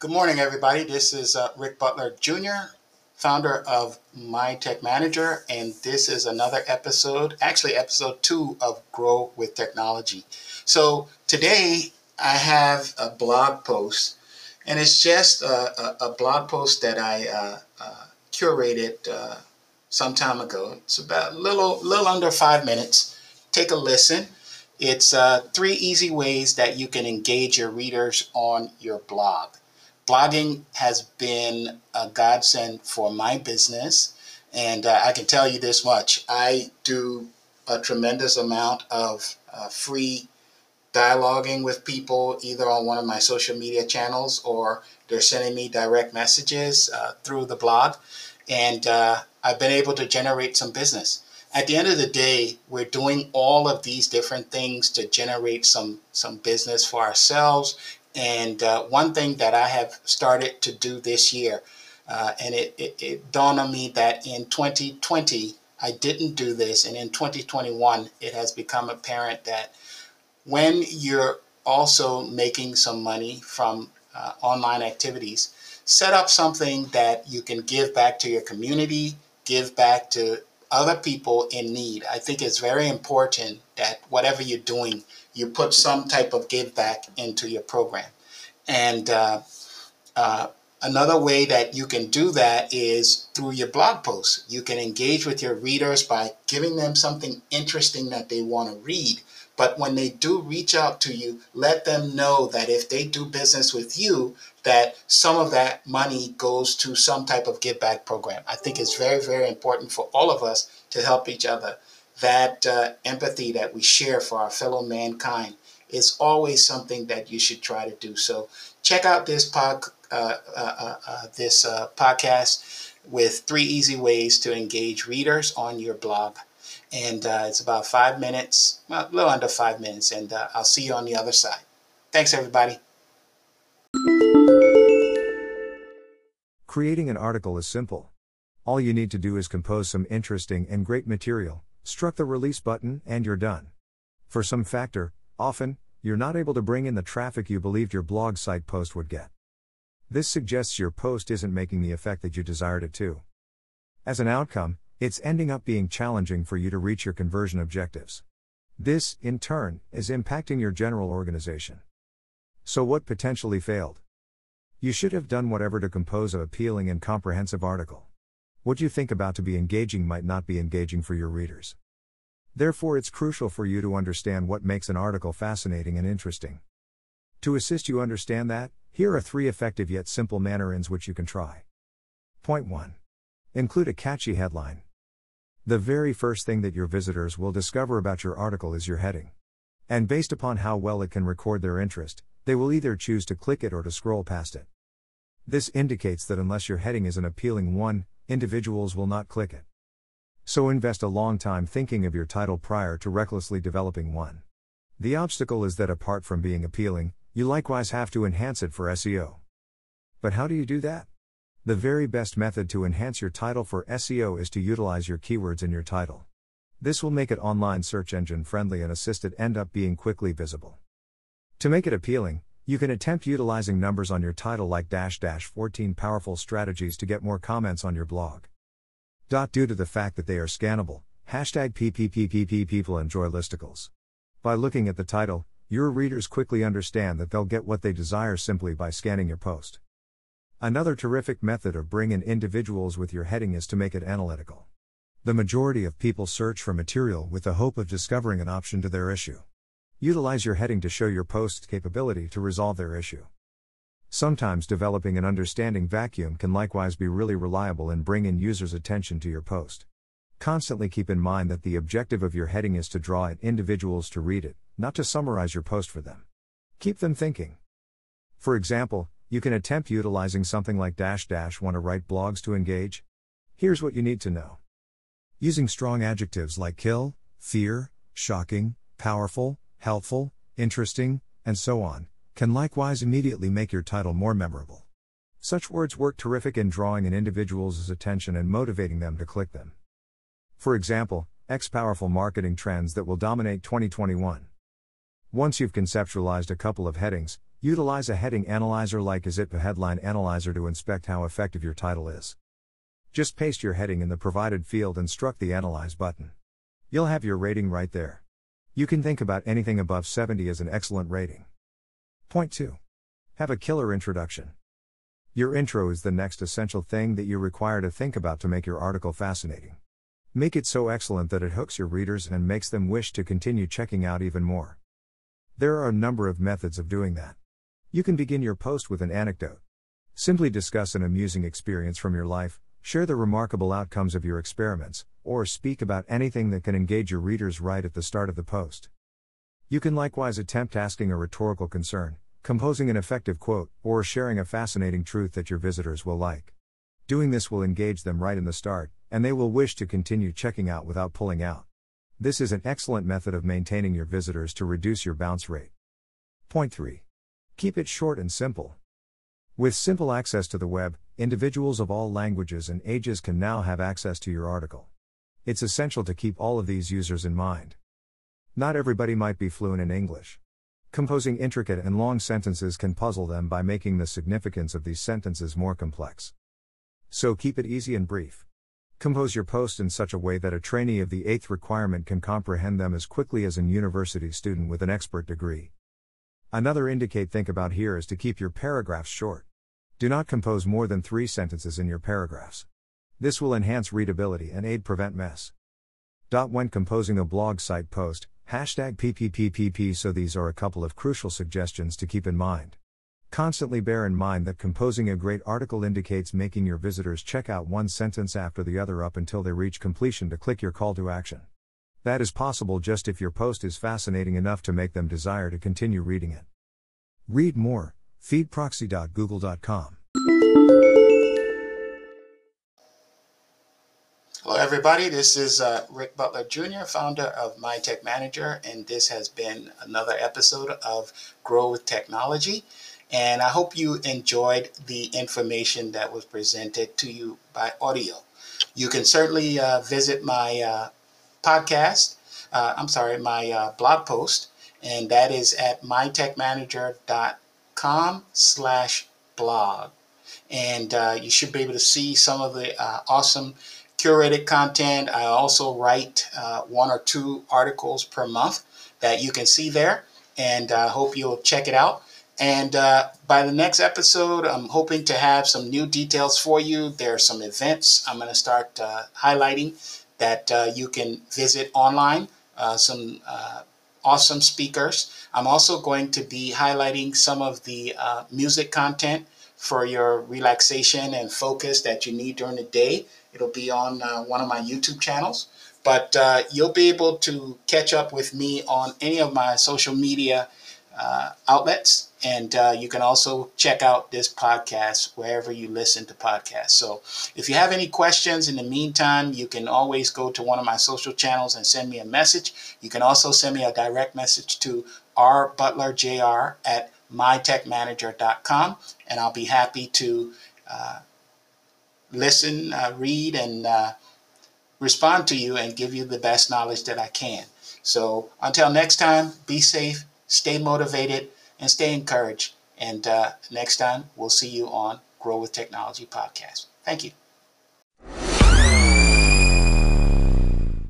Good morning, everybody. This is uh, Rick Butler Jr., founder of My Tech Manager, and this is another episode, actually, episode two of Grow with Technology. So, today I have a blog post, and it's just a, a, a blog post that I uh, uh, curated uh, some time ago. It's about a little, little under five minutes. Take a listen. It's uh, three easy ways that you can engage your readers on your blog blogging has been a godsend for my business. And uh, I can tell you this much I do a tremendous amount of uh, free dialoguing with people either on one of my social media channels or they're sending me direct messages uh, through the blog. And uh, I've been able to generate some business. At the end of the day, we're doing all of these different things to generate some some business for ourselves and uh, one thing that I have started to do this year, uh, and it, it, it, dawned on me that in 2020, I didn't do this. And in 2021, it has become apparent that when you're also making some money from uh, online activities, set up something that you can give back to your community, give back to other people in need. I think it's very important that whatever you're doing, you put some type of give back into your program. And uh, uh, another way that you can do that is through your blog posts. You can engage with your readers by giving them something interesting that they want to read. But when they do reach out to you, let them know that if they do business with you, that some of that money goes to some type of give back program. I think it's very, very important for all of us to help each other. That uh, empathy that we share for our fellow mankind is always something that you should try to do. So check out this pod, uh Uh, uh, uh, this uh, podcast with three easy ways to engage readers on your blog. And uh, it's about five minutes, well, a little under five minutes, and I'll see you on the other side. Thanks, everybody. Creating an article is simple. All you need to do is compose some interesting and great material, struck the release button, and you're done. For some factor, Often, you're not able to bring in the traffic you believed your blog site post would get. This suggests your post isn't making the effect that you desired it to. As an outcome, it's ending up being challenging for you to reach your conversion objectives. This, in turn, is impacting your general organization. So, what potentially failed? You should have done whatever to compose a appealing and comprehensive article. What you think about to be engaging might not be engaging for your readers. Therefore, it's crucial for you to understand what makes an article fascinating and interesting. To assist you understand that, here are three effective yet simple mannerings which you can try. Point 1. Include a catchy headline. The very first thing that your visitors will discover about your article is your heading. And based upon how well it can record their interest, they will either choose to click it or to scroll past it. This indicates that unless your heading is an appealing one, individuals will not click it. So invest a long time thinking of your title prior to recklessly developing one. The obstacle is that apart from being appealing, you likewise have to enhance it for SEO. But how do you do that? The very best method to enhance your title for SEO is to utilize your keywords in your title. This will make it online search engine friendly and assist it end up being quickly visible. To make it appealing, you can attempt utilizing numbers on your title like dash dash 14 powerful strategies to get more comments on your blog. Dot Due to the fact that they are scannable, hashtag PPPPP people enjoy listicles. By looking at the title, your readers quickly understand that they'll get what they desire simply by scanning your post. Another terrific method of bringing individuals with your heading is to make it analytical. The majority of people search for material with the hope of discovering an option to their issue. Utilize your heading to show your post's capability to resolve their issue. Sometimes developing an understanding vacuum can likewise be really reliable in bringing users' attention to your post. Constantly keep in mind that the objective of your heading is to draw in individuals to read it, not to summarize your post for them. Keep them thinking. For example, you can attempt utilizing something like dash dash want to write blogs to engage. Here's what you need to know. Using strong adjectives like kill, fear, shocking, powerful, helpful, interesting, and so on, can likewise immediately make your title more memorable. Such words work terrific in drawing an individual's attention and motivating them to click them. For example, X powerful marketing trends that will dominate 2021. Once you've conceptualized a couple of headings, Utilize a heading analyzer like Azitpa Headline Analyzer to inspect how effective your title is. Just paste your heading in the provided field and struck the Analyze button. You'll have your rating right there. You can think about anything above 70 as an excellent rating. Point 2. Have a killer introduction. Your intro is the next essential thing that you require to think about to make your article fascinating. Make it so excellent that it hooks your readers and makes them wish to continue checking out even more. There are a number of methods of doing that. You can begin your post with an anecdote. Simply discuss an amusing experience from your life, share the remarkable outcomes of your experiments, or speak about anything that can engage your readers right at the start of the post. You can likewise attempt asking a rhetorical concern, composing an effective quote, or sharing a fascinating truth that your visitors will like. Doing this will engage them right in the start, and they will wish to continue checking out without pulling out. This is an excellent method of maintaining your visitors to reduce your bounce rate. Point 3. Keep it short and simple. With simple access to the web, individuals of all languages and ages can now have access to your article. It's essential to keep all of these users in mind. Not everybody might be fluent in English. Composing intricate and long sentences can puzzle them by making the significance of these sentences more complex. So keep it easy and brief. Compose your post in such a way that a trainee of the eighth requirement can comprehend them as quickly as an university student with an expert degree. Another indicate think about here is to keep your paragraphs short. Do not compose more than three sentences in your paragraphs. This will enhance readability and aid prevent mess. When composing a blog site post, hashtag PPPPP. So these are a couple of crucial suggestions to keep in mind. Constantly bear in mind that composing a great article indicates making your visitors check out one sentence after the other up until they reach completion to click your call to action. That is possible just if your post is fascinating enough to make them desire to continue reading it. Read more, feedproxy.google.com. Hello, everybody. This is uh, Rick Butler Jr., founder of MyTech Manager, and this has been another episode of Grow with Technology. And I hope you enjoyed the information that was presented to you by audio. You can certainly uh, visit my uh, podcast, uh, I'm sorry, my uh, blog post, and that is at mytechmanager.com slash blog. And uh, you should be able to see some of the uh, awesome curated content. I also write one or two articles per month that you can see there, and I hope you'll check it out. And uh, by the next episode, I'm hoping to have some new details for you. There are some events I'm going to start uh, highlighting that uh, you can visit online, uh, some uh, awesome speakers. I'm also going to be highlighting some of the uh, music content for your relaxation and focus that you need during the day. It'll be on one of my YouTube channels. But you'll be able to catch up with me on any of my social media uh, outlets. And uh, you can also check out this podcast wherever you listen to podcasts. So if you have any questions in the meantime, you can always go to one of my social channels and send me a message. You can also send me a direct message to rbutlerjr at mytechmanager.com, and I'll be happy to uh, listen, uh, read, and uh, respond to you and give you the best knowledge that I can. So until next time, be safe, stay motivated, and stay encouraged. And uh, next time, we'll see you on Grow with Technology podcast. Thank you.